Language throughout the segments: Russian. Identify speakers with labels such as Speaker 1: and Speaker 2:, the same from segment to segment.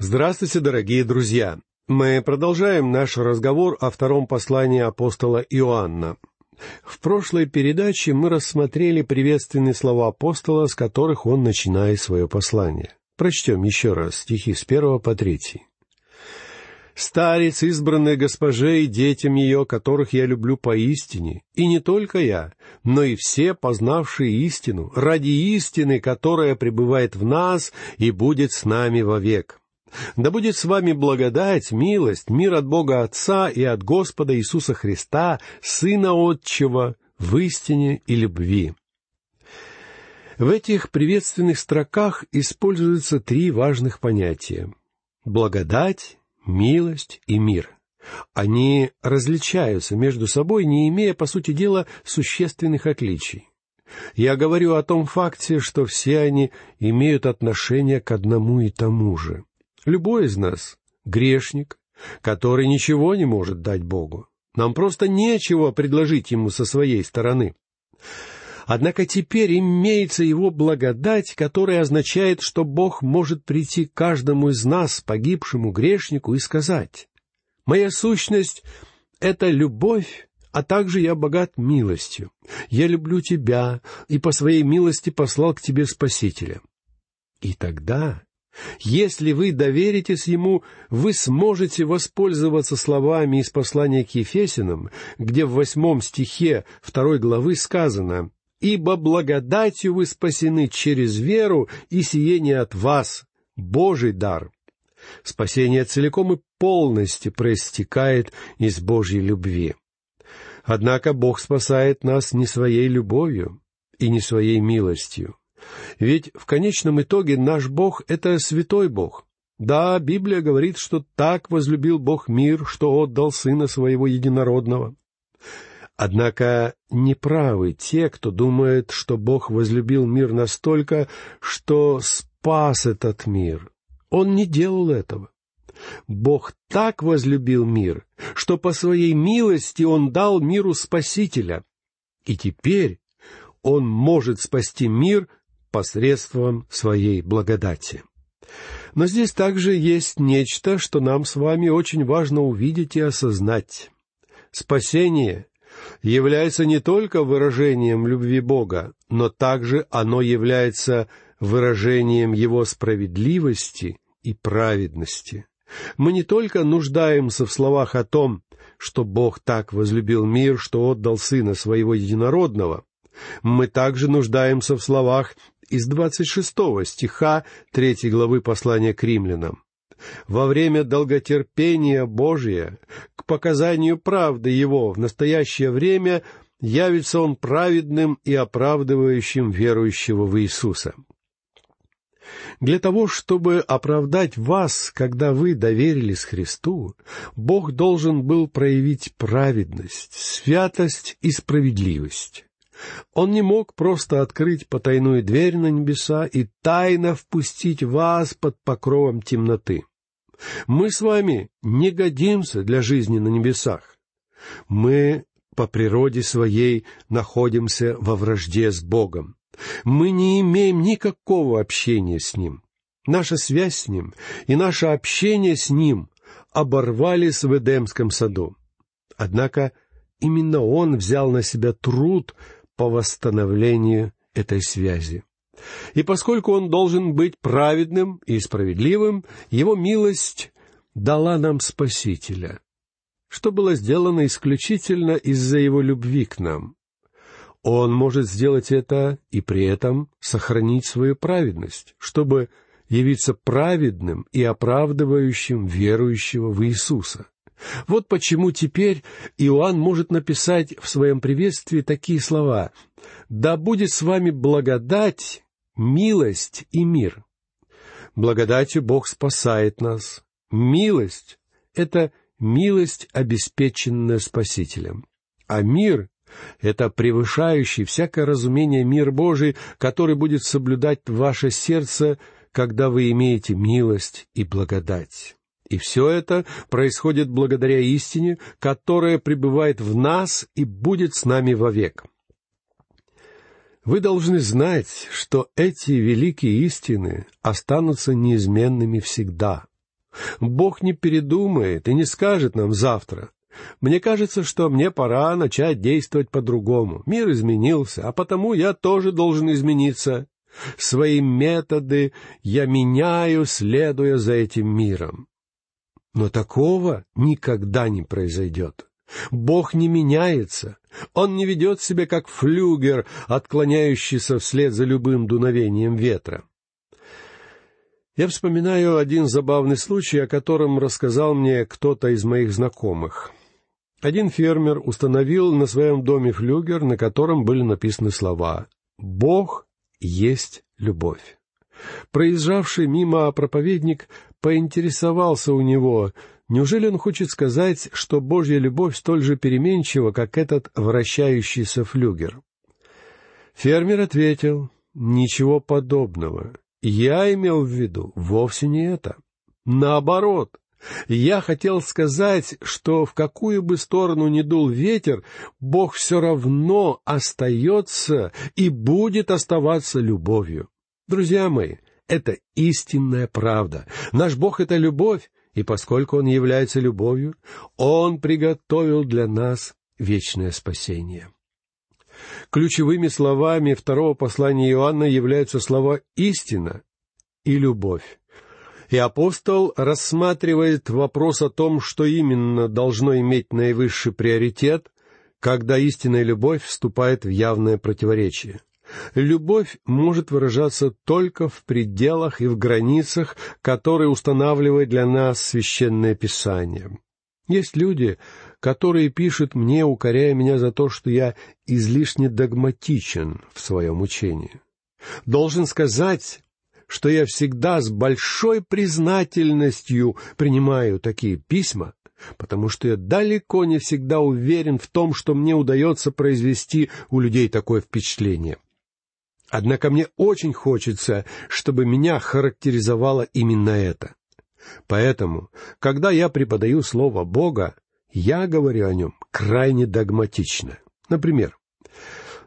Speaker 1: Здравствуйте, дорогие друзья! Мы продолжаем наш разговор о втором послании апостола Иоанна. В прошлой передаче мы рассмотрели приветственные слова апостола, с которых он начинает свое послание. Прочтем еще раз стихи с первого по третий. «Старец, избранный госпоже и детям ее, которых я люблю поистине, и не только я, но и все, познавшие истину, ради истины, которая пребывает в нас и будет с нами вовек. Да будет с вами благодать, милость, мир от Бога Отца и от Господа Иисуса Христа, Сына Отчего, в истине и любви. В этих приветственных строках используются три важных понятия — благодать, милость и мир. Они различаются между собой, не имея, по сути дела, существенных отличий. Я говорю о том факте, что все они имеют отношение к одному и тому же. Любой из нас — грешник, который ничего не может дать Богу. Нам просто нечего предложить Ему со своей стороны. Однако теперь имеется Его благодать, которая означает, что Бог может прийти к каждому из нас, погибшему грешнику, и сказать, «Моя сущность — это любовь, а также я богат милостью. Я люблю тебя и по своей милости послал к тебе Спасителя». И тогда если вы доверитесь Ему, вы сможете воспользоваться словами из послания к Ефесинам, где в восьмом стихе второй главы сказано «Ибо благодатью вы спасены через веру, и сиение от вас, Божий дар». Спасение целиком и полностью проистекает из Божьей любви. Однако Бог спасает нас не своей любовью и не своей милостью. Ведь в конечном итоге наш Бог — это святой Бог. Да, Библия говорит, что так возлюбил Бог мир, что отдал Сына Своего Единородного. Однако неправы те, кто думает, что Бог возлюбил мир настолько, что спас этот мир. Он не делал этого. Бог так возлюбил мир, что по своей милости Он дал миру Спасителя. И теперь Он может спасти мир посредством своей благодати. Но здесь также есть нечто, что нам с вами очень важно увидеть и осознать. Спасение является не только выражением любви Бога, но также оно является выражением Его справедливости и праведности. Мы не только нуждаемся в словах о том, что Бог так возлюбил мир, что отдал Сына Своего Единородного, мы также нуждаемся в словах из 26 стиха 3 главы послания к римлянам. Во время долготерпения Божия, к показанию правды Его в настоящее время, явится Он праведным и оправдывающим верующего в Иисуса. Для того, чтобы оправдать вас, когда вы доверились Христу, Бог должен был проявить праведность, святость и справедливость. Он не мог просто открыть потайную дверь на небеса и тайно впустить вас под покровом темноты. Мы с вами не годимся для жизни на небесах. Мы по природе своей находимся во вражде с Богом. Мы не имеем никакого общения с Ним. Наша связь с Ним и наше общение с Ним оборвались в Эдемском саду. Однако именно Он взял на себя труд по восстановлению этой связи. И поскольку он должен быть праведным и справедливым, его милость дала нам Спасителя, что было сделано исключительно из-за его любви к нам. Он может сделать это и при этом сохранить свою праведность, чтобы явиться праведным и оправдывающим верующего в Иисуса. Вот почему теперь Иоанн может написать в своем приветствии такие слова «Да будет с вами благодать, милость и мир». Благодатью Бог спасает нас. Милость — это милость, обеспеченная Спасителем. А мир — это превышающий всякое разумение мир Божий, который будет соблюдать ваше сердце, когда вы имеете милость и благодать. И все это происходит благодаря истине, которая пребывает в нас и будет с нами вовек. Вы должны знать, что эти великие истины останутся неизменными всегда. Бог не передумает и не скажет нам завтра. Мне кажется, что мне пора начать действовать по-другому. Мир изменился, а потому я тоже должен измениться. Свои методы я меняю, следуя за этим миром. Но такого никогда не произойдет. Бог не меняется. Он не ведет себя как флюгер, отклоняющийся вслед за любым дуновением ветра. Я вспоминаю один забавный случай, о котором рассказал мне кто-то из моих знакомых. Один фермер установил на своем доме флюгер, на котором были написаны слова «Бог есть любовь». Проезжавший мимо проповедник поинтересовался у него, Неужели он хочет сказать, что Божья любовь столь же переменчива, как этот вращающийся флюгер? Фермер ответил, ничего подобного. Я имел в виду вовсе не это. Наоборот, я хотел сказать, что в какую бы сторону ни дул ветер, Бог все равно остается и будет оставаться любовью. Друзья мои, это истинная правда. Наш Бог — это любовь, и поскольку Он является любовью, Он приготовил для нас вечное спасение. Ключевыми словами второго послания Иоанна являются слова «истина» и «любовь». И апостол рассматривает вопрос о том, что именно должно иметь наивысший приоритет, когда истинная любовь вступает в явное противоречие. Любовь может выражаться только в пределах и в границах, которые устанавливает для нас священное писание. Есть люди, которые пишут мне, укоряя меня за то, что я излишне догматичен в своем учении. Должен сказать, что я всегда с большой признательностью принимаю такие письма, потому что я далеко не всегда уверен в том, что мне удается произвести у людей такое впечатление. Однако мне очень хочется, чтобы меня характеризовало именно это. Поэтому, когда я преподаю Слово Бога, я говорю о нем крайне догматично. Например,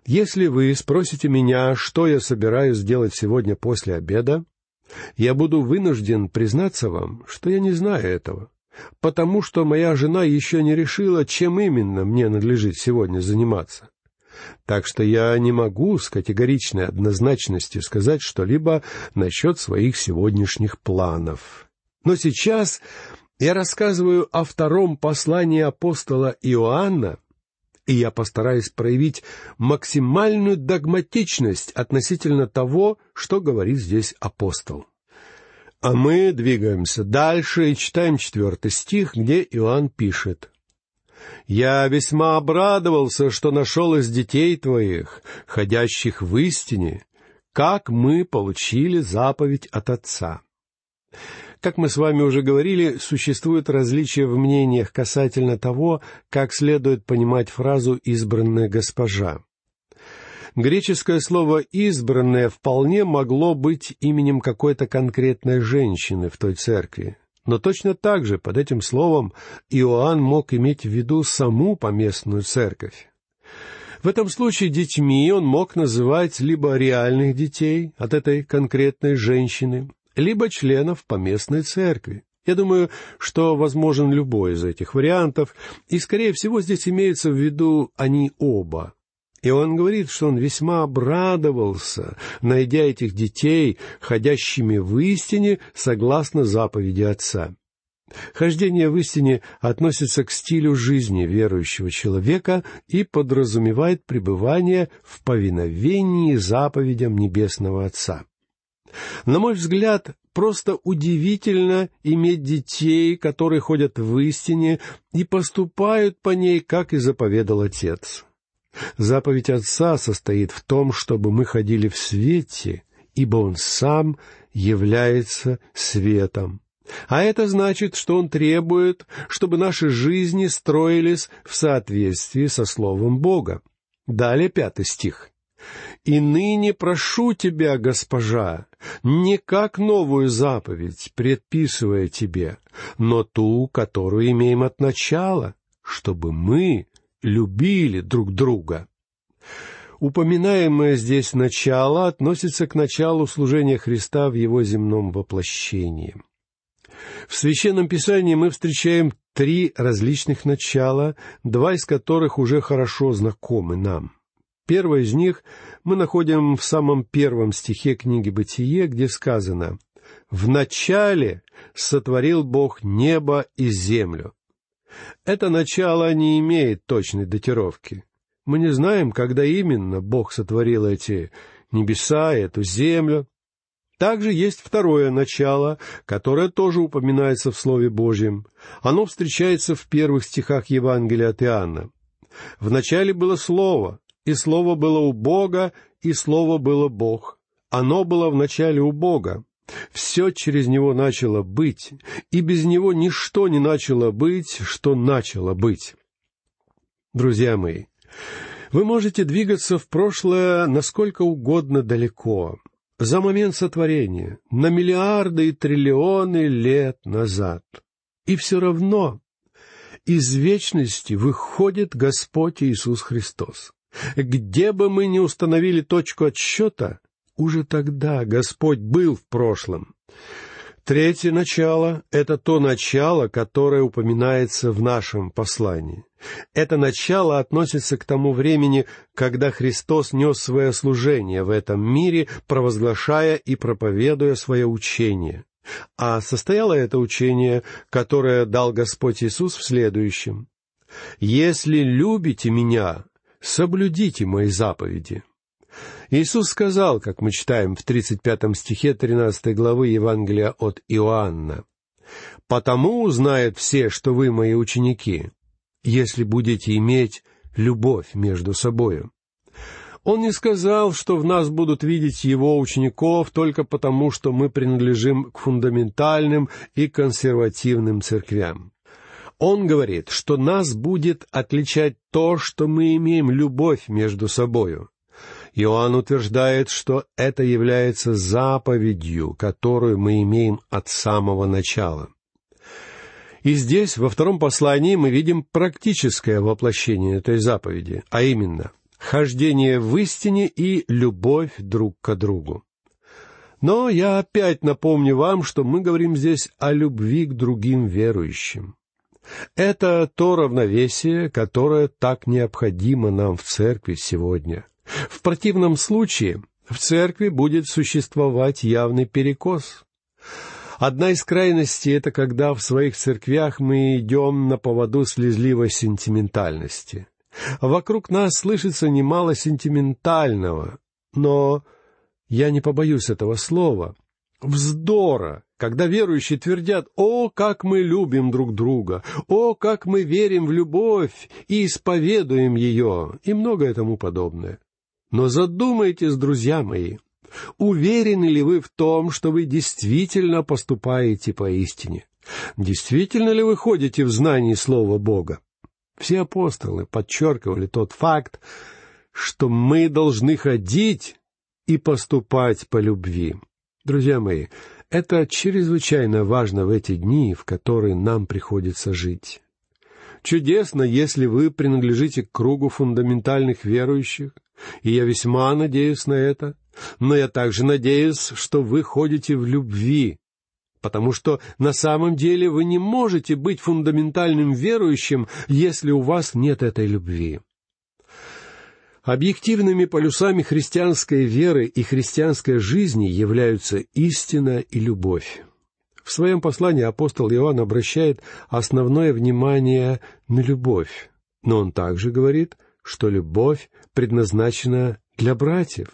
Speaker 1: если вы спросите меня, что я собираюсь сделать сегодня после обеда, я буду вынужден признаться вам, что я не знаю этого, потому что моя жена еще не решила, чем именно мне надлежит сегодня заниматься. Так что я не могу с категоричной однозначностью сказать что-либо насчет своих сегодняшних планов. Но сейчас я рассказываю о втором послании апостола Иоанна, и я постараюсь проявить максимальную догматичность относительно того, что говорит здесь апостол. А мы двигаемся дальше и читаем четвертый стих, где Иоанн пишет. Я весьма обрадовался, что нашел из детей твоих, ходящих в истине, как мы получили заповедь от Отца. Как мы с вами уже говорили, существует различия в мнениях касательно того, как следует понимать фразу «избранная госпожа». Греческое слово «избранная» вполне могло быть именем какой-то конкретной женщины в той церкви. Но точно так же под этим словом Иоанн мог иметь в виду саму поместную церковь. В этом случае детьми он мог называть либо реальных детей от этой конкретной женщины, либо членов поместной церкви. Я думаю, что возможен любой из этих вариантов, и, скорее всего, здесь имеется в виду они оба. И он говорит, что он весьма обрадовался, найдя этих детей, ходящими в истине, согласно заповеди Отца. Хождение в истине относится к стилю жизни верующего человека и подразумевает пребывание в повиновении заповедям Небесного Отца. На мой взгляд, просто удивительно иметь детей, которые ходят в истине и поступают по ней, как и заповедал Отец. Заповедь Отца состоит в том, чтобы мы ходили в свете, ибо Он сам является светом. А это значит, что Он требует, чтобы наши жизни строились в соответствии со Словом Бога. Далее пятый стих. «И ныне прошу тебя, госпожа, не как новую заповедь, предписывая тебе, но ту, которую имеем от начала, чтобы мы любили друг друга. Упоминаемое здесь начало относится к началу служения Христа в его земном воплощении. В Священном Писании мы встречаем три различных начала, два из которых уже хорошо знакомы нам. Первое из них мы находим в самом первом стихе книги «Бытие», где сказано «В начале сотворил Бог небо и землю». Это начало не имеет точной датировки. Мы не знаем, когда именно Бог сотворил эти небеса, эту землю. Также есть второе начало, которое тоже упоминается в Слове Божьем. Оно встречается в первых стихах Евангелия от Иоанна. Начале было Слово, и Слово было у Бога, и Слово было Бог. Оно было в начале у Бога. Все через Него начало быть, и без Него ничто не начало быть, что начало быть. Друзья мои, вы можете двигаться в прошлое насколько угодно далеко, за момент сотворения, на миллиарды и триллионы лет назад. И все равно из вечности выходит Господь Иисус Христос. Где бы мы ни установили точку отсчета, уже тогда Господь был в прошлом. Третье начало — это то начало, которое упоминается в нашем послании. Это начало относится к тому времени, когда Христос нес свое служение в этом мире, провозглашая и проповедуя свое учение. А состояло это учение, которое дал Господь Иисус в следующем. «Если любите Меня, соблюдите Мои заповеди». Иисус сказал, как мы читаем в 35 стихе 13 главы Евангелия от Иоанна, «Потому узнают все, что вы мои ученики, если будете иметь любовь между собою». Он не сказал, что в нас будут видеть его учеников только потому, что мы принадлежим к фундаментальным и консервативным церквям. Он говорит, что нас будет отличать то, что мы имеем любовь между собою. Иоанн утверждает, что это является заповедью, которую мы имеем от самого начала. И здесь, во втором послании, мы видим практическое воплощение этой заповеди, а именно хождение в истине и любовь друг к другу. Но я опять напомню вам, что мы говорим здесь о любви к другим верующим. Это то равновесие, которое так необходимо нам в церкви сегодня. В противном случае в церкви будет существовать явный перекос. Одна из крайностей — это когда в своих церквях мы идем на поводу слезливой сентиментальности. Вокруг нас слышится немало сентиментального, но я не побоюсь этого слова. Вздора, когда верующие твердят «О, как мы любим друг друга! О, как мы верим в любовь и исповедуем ее!» и многое тому подобное. Но задумайтесь, друзья мои, уверены ли вы в том, что вы действительно поступаете поистине? Действительно ли вы ходите в знании Слова Бога? Все апостолы подчеркивали тот факт, что мы должны ходить и поступать по любви. Друзья мои, это чрезвычайно важно в эти дни, в которые нам приходится жить. Чудесно, если вы принадлежите к кругу фундаментальных верующих, и я весьма надеюсь на это, но я также надеюсь, что вы ходите в любви, потому что на самом деле вы не можете быть фундаментальным верующим, если у вас нет этой любви. Объективными полюсами христианской веры и христианской жизни являются истина и любовь. В своем послании апостол Иоанн обращает основное внимание на любовь, но он также говорит – что любовь предназначена для братьев,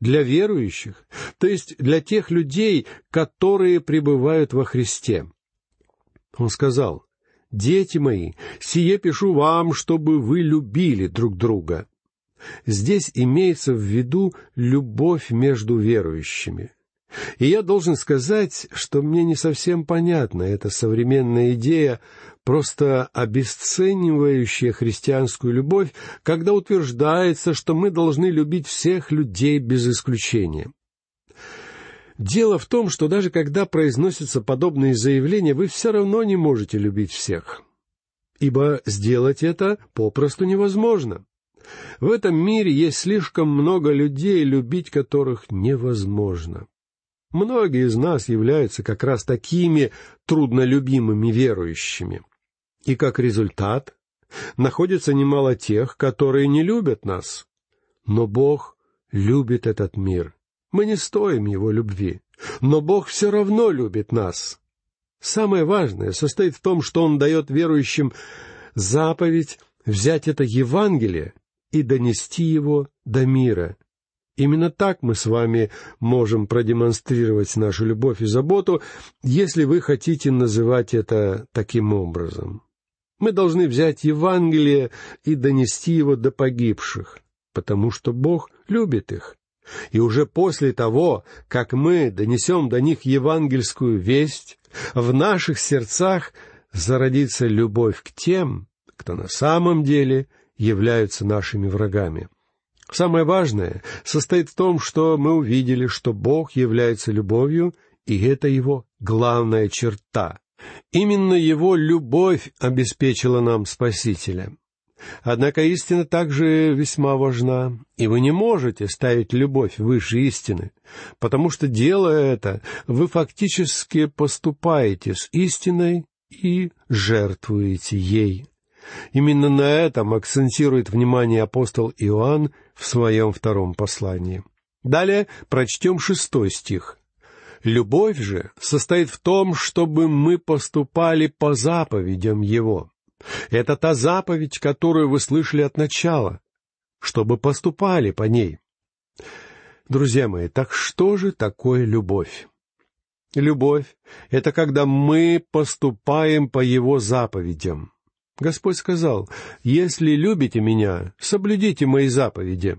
Speaker 1: для верующих, то есть для тех людей, которые пребывают во Христе. Он сказал, «Дети мои, сие пишу вам, чтобы вы любили друг друга». Здесь имеется в виду любовь между верующими. И я должен сказать, что мне не совсем понятна эта современная идея просто обесценивающая христианскую любовь, когда утверждается, что мы должны любить всех людей без исключения. Дело в том, что даже когда произносятся подобные заявления, вы все равно не можете любить всех. Ибо сделать это попросту невозможно. В этом мире есть слишком много людей, любить которых невозможно. Многие из нас являются как раз такими труднолюбимыми верующими. И как результат находится немало тех, которые не любят нас. Но Бог любит этот мир. Мы не стоим Его любви, но Бог все равно любит нас. Самое важное состоит в том, что Он дает верующим заповедь взять это Евангелие и донести его до мира. Именно так мы с вами можем продемонстрировать нашу любовь и заботу, если вы хотите называть это таким образом. Мы должны взять Евангелие и донести его до погибших, потому что Бог любит их. И уже после того, как мы донесем до них евангельскую весть, в наших сердцах зародится любовь к тем, кто на самом деле являются нашими врагами. Самое важное состоит в том, что мы увидели, что Бог является любовью, и это его главная черта. Именно его любовь обеспечила нам Спасителя. Однако истина также весьма важна, и вы не можете ставить любовь выше истины, потому что, делая это, вы фактически поступаете с истиной и жертвуете ей. Именно на этом акцентирует внимание апостол Иоанн в своем втором послании. Далее прочтем шестой стих. «Любовь же состоит в том, чтобы мы поступали по заповедям Его». Это та заповедь, которую вы слышали от начала, чтобы поступали по ней. Друзья мои, так что же такое любовь? Любовь — это когда мы поступаем по Его заповедям. Господь сказал, «Если любите Меня, соблюдите Мои заповеди».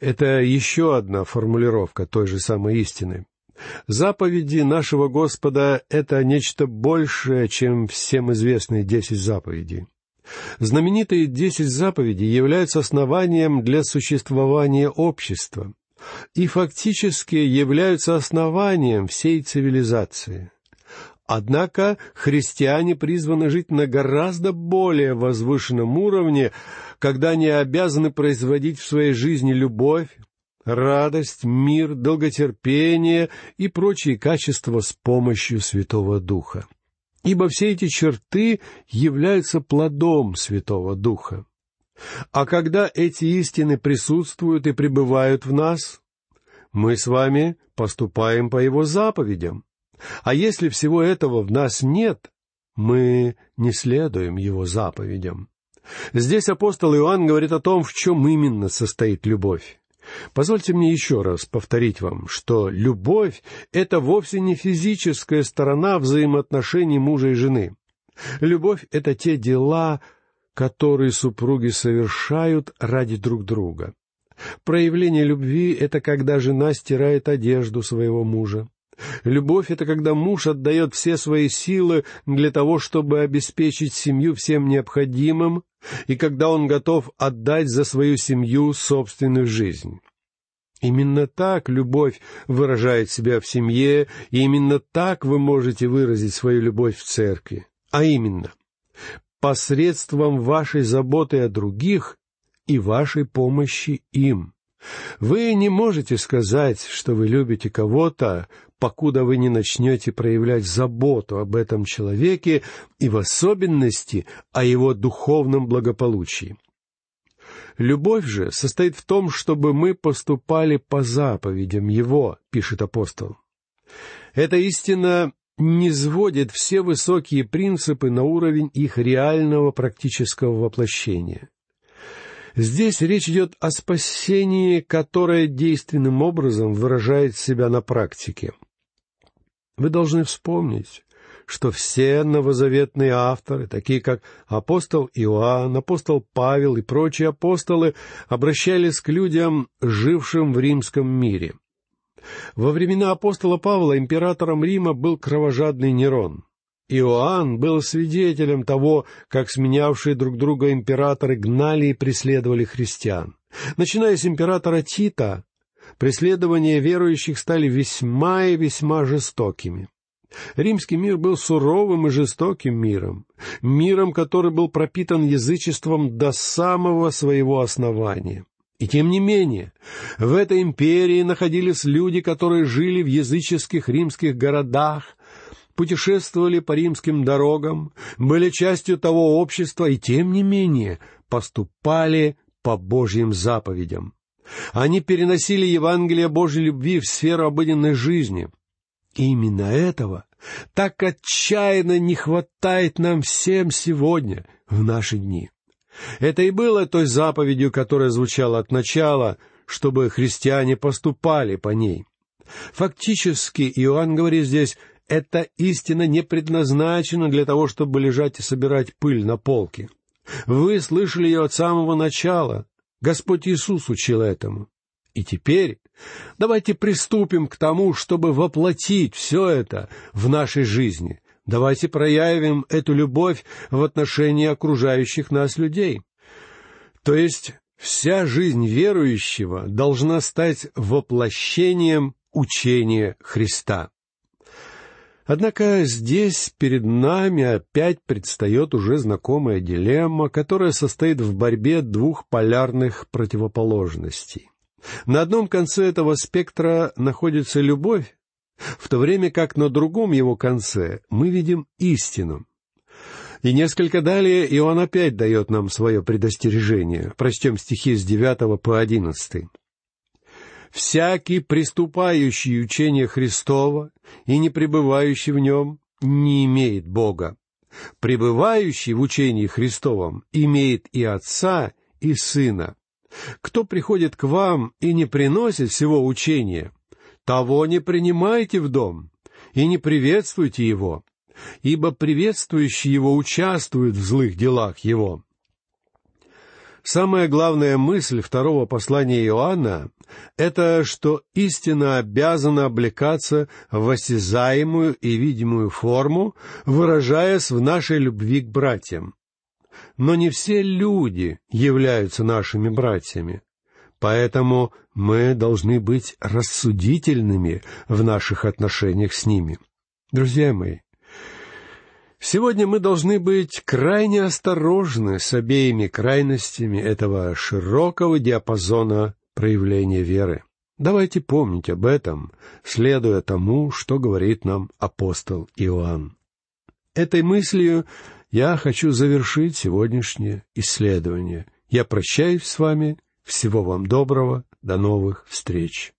Speaker 1: Это еще одна формулировка той же самой истины. Заповеди нашего Господа — это нечто большее, чем всем известные десять заповедей. Знаменитые десять заповедей являются основанием для существования общества и фактически являются основанием всей цивилизации. Однако христиане призваны жить на гораздо более возвышенном уровне, когда они обязаны производить в своей жизни любовь, радость, мир, долготерпение и прочие качества с помощью Святого Духа. Ибо все эти черты являются плодом Святого Духа. А когда эти истины присутствуют и пребывают в нас, мы с вами поступаем по Его заповедям. А если всего этого в нас нет, мы не следуем Его заповедям. Здесь апостол Иоанн говорит о том, в чем именно состоит любовь. Позвольте мне еще раз повторить вам, что любовь — это вовсе не физическая сторона взаимоотношений мужа и жены. Любовь — это те дела, которые супруги совершают ради друг друга. Проявление любви — это когда жена стирает одежду своего мужа. Любовь — это когда муж отдает все свои силы для того, чтобы обеспечить семью всем необходимым, и когда он готов отдать за свою семью собственную жизнь. Именно так любовь выражает себя в семье, и именно так вы можете выразить свою любовь в церкви. А именно, посредством вашей заботы о других и вашей помощи им. Вы не можете сказать, что вы любите кого-то, покуда вы не начнете проявлять заботу об этом человеке и в особенности о его духовном благополучии. Любовь же состоит в том, чтобы мы поступали по заповедям Его, пишет апостол. Эта истина не сводит все высокие принципы на уровень их реального практического воплощения. Здесь речь идет о спасении, которое действенным образом выражает себя на практике. Вы должны вспомнить, что все новозаветные авторы, такие как апостол Иоанн, апостол Павел и прочие апостолы, обращались к людям, жившим в римском мире. Во времена апостола Павла императором Рима был кровожадный Нерон. Иоанн был свидетелем того, как сменявшие друг друга императоры гнали и преследовали христиан. Начиная с императора Тита, преследования верующих стали весьма и весьма жестокими. Римский мир был суровым и жестоким миром, миром, который был пропитан язычеством до самого своего основания. И тем не менее, в этой империи находились люди, которые жили в языческих римских городах, путешествовали по римским дорогам, были частью того общества и, тем не менее, поступали по Божьим заповедям. Они переносили Евангелие Божьей любви в сферу обыденной жизни. И именно этого так отчаянно не хватает нам всем сегодня, в наши дни. Это и было той заповедью, которая звучала от начала, чтобы христиане поступали по ней. Фактически, Иоанн говорит здесь, эта истина не предназначена для того, чтобы лежать и собирать пыль на полке. Вы слышали ее от самого начала. Господь Иисус учил этому. И теперь давайте приступим к тому, чтобы воплотить все это в нашей жизни, Давайте проявим эту любовь в отношении окружающих нас людей. То есть вся жизнь верующего должна стать воплощением учения Христа. Однако здесь перед нами опять предстает уже знакомая дилемма, которая состоит в борьбе двух полярных противоположностей. На одном конце этого спектра находится любовь, в то время как на другом его конце мы видим истину. И несколько далее Иоанн опять дает нам свое предостережение. Прочтем стихи с девятого по одиннадцатый. «Всякий, приступающий учение Христова и не пребывающий в нем, не имеет Бога. Пребывающий в учении Христовом имеет и Отца, и Сына. Кто приходит к вам и не приносит всего учения, того не принимайте в дом и не приветствуйте его, ибо приветствующий его участвует в злых делах его». Самая главная мысль второго послания Иоанна — это что истина обязана облекаться в осязаемую и видимую форму, выражаясь в нашей любви к братьям. Но не все люди являются нашими братьями. Поэтому мы должны быть рассудительными в наших отношениях с ними. Друзья мои, сегодня мы должны быть крайне осторожны с обеими крайностями этого широкого диапазона проявления веры. Давайте помнить об этом, следуя тому, что говорит нам апостол Иоанн. Этой мыслью я хочу завершить сегодняшнее исследование. Я прощаюсь с вами всего вам доброго. До новых встреч.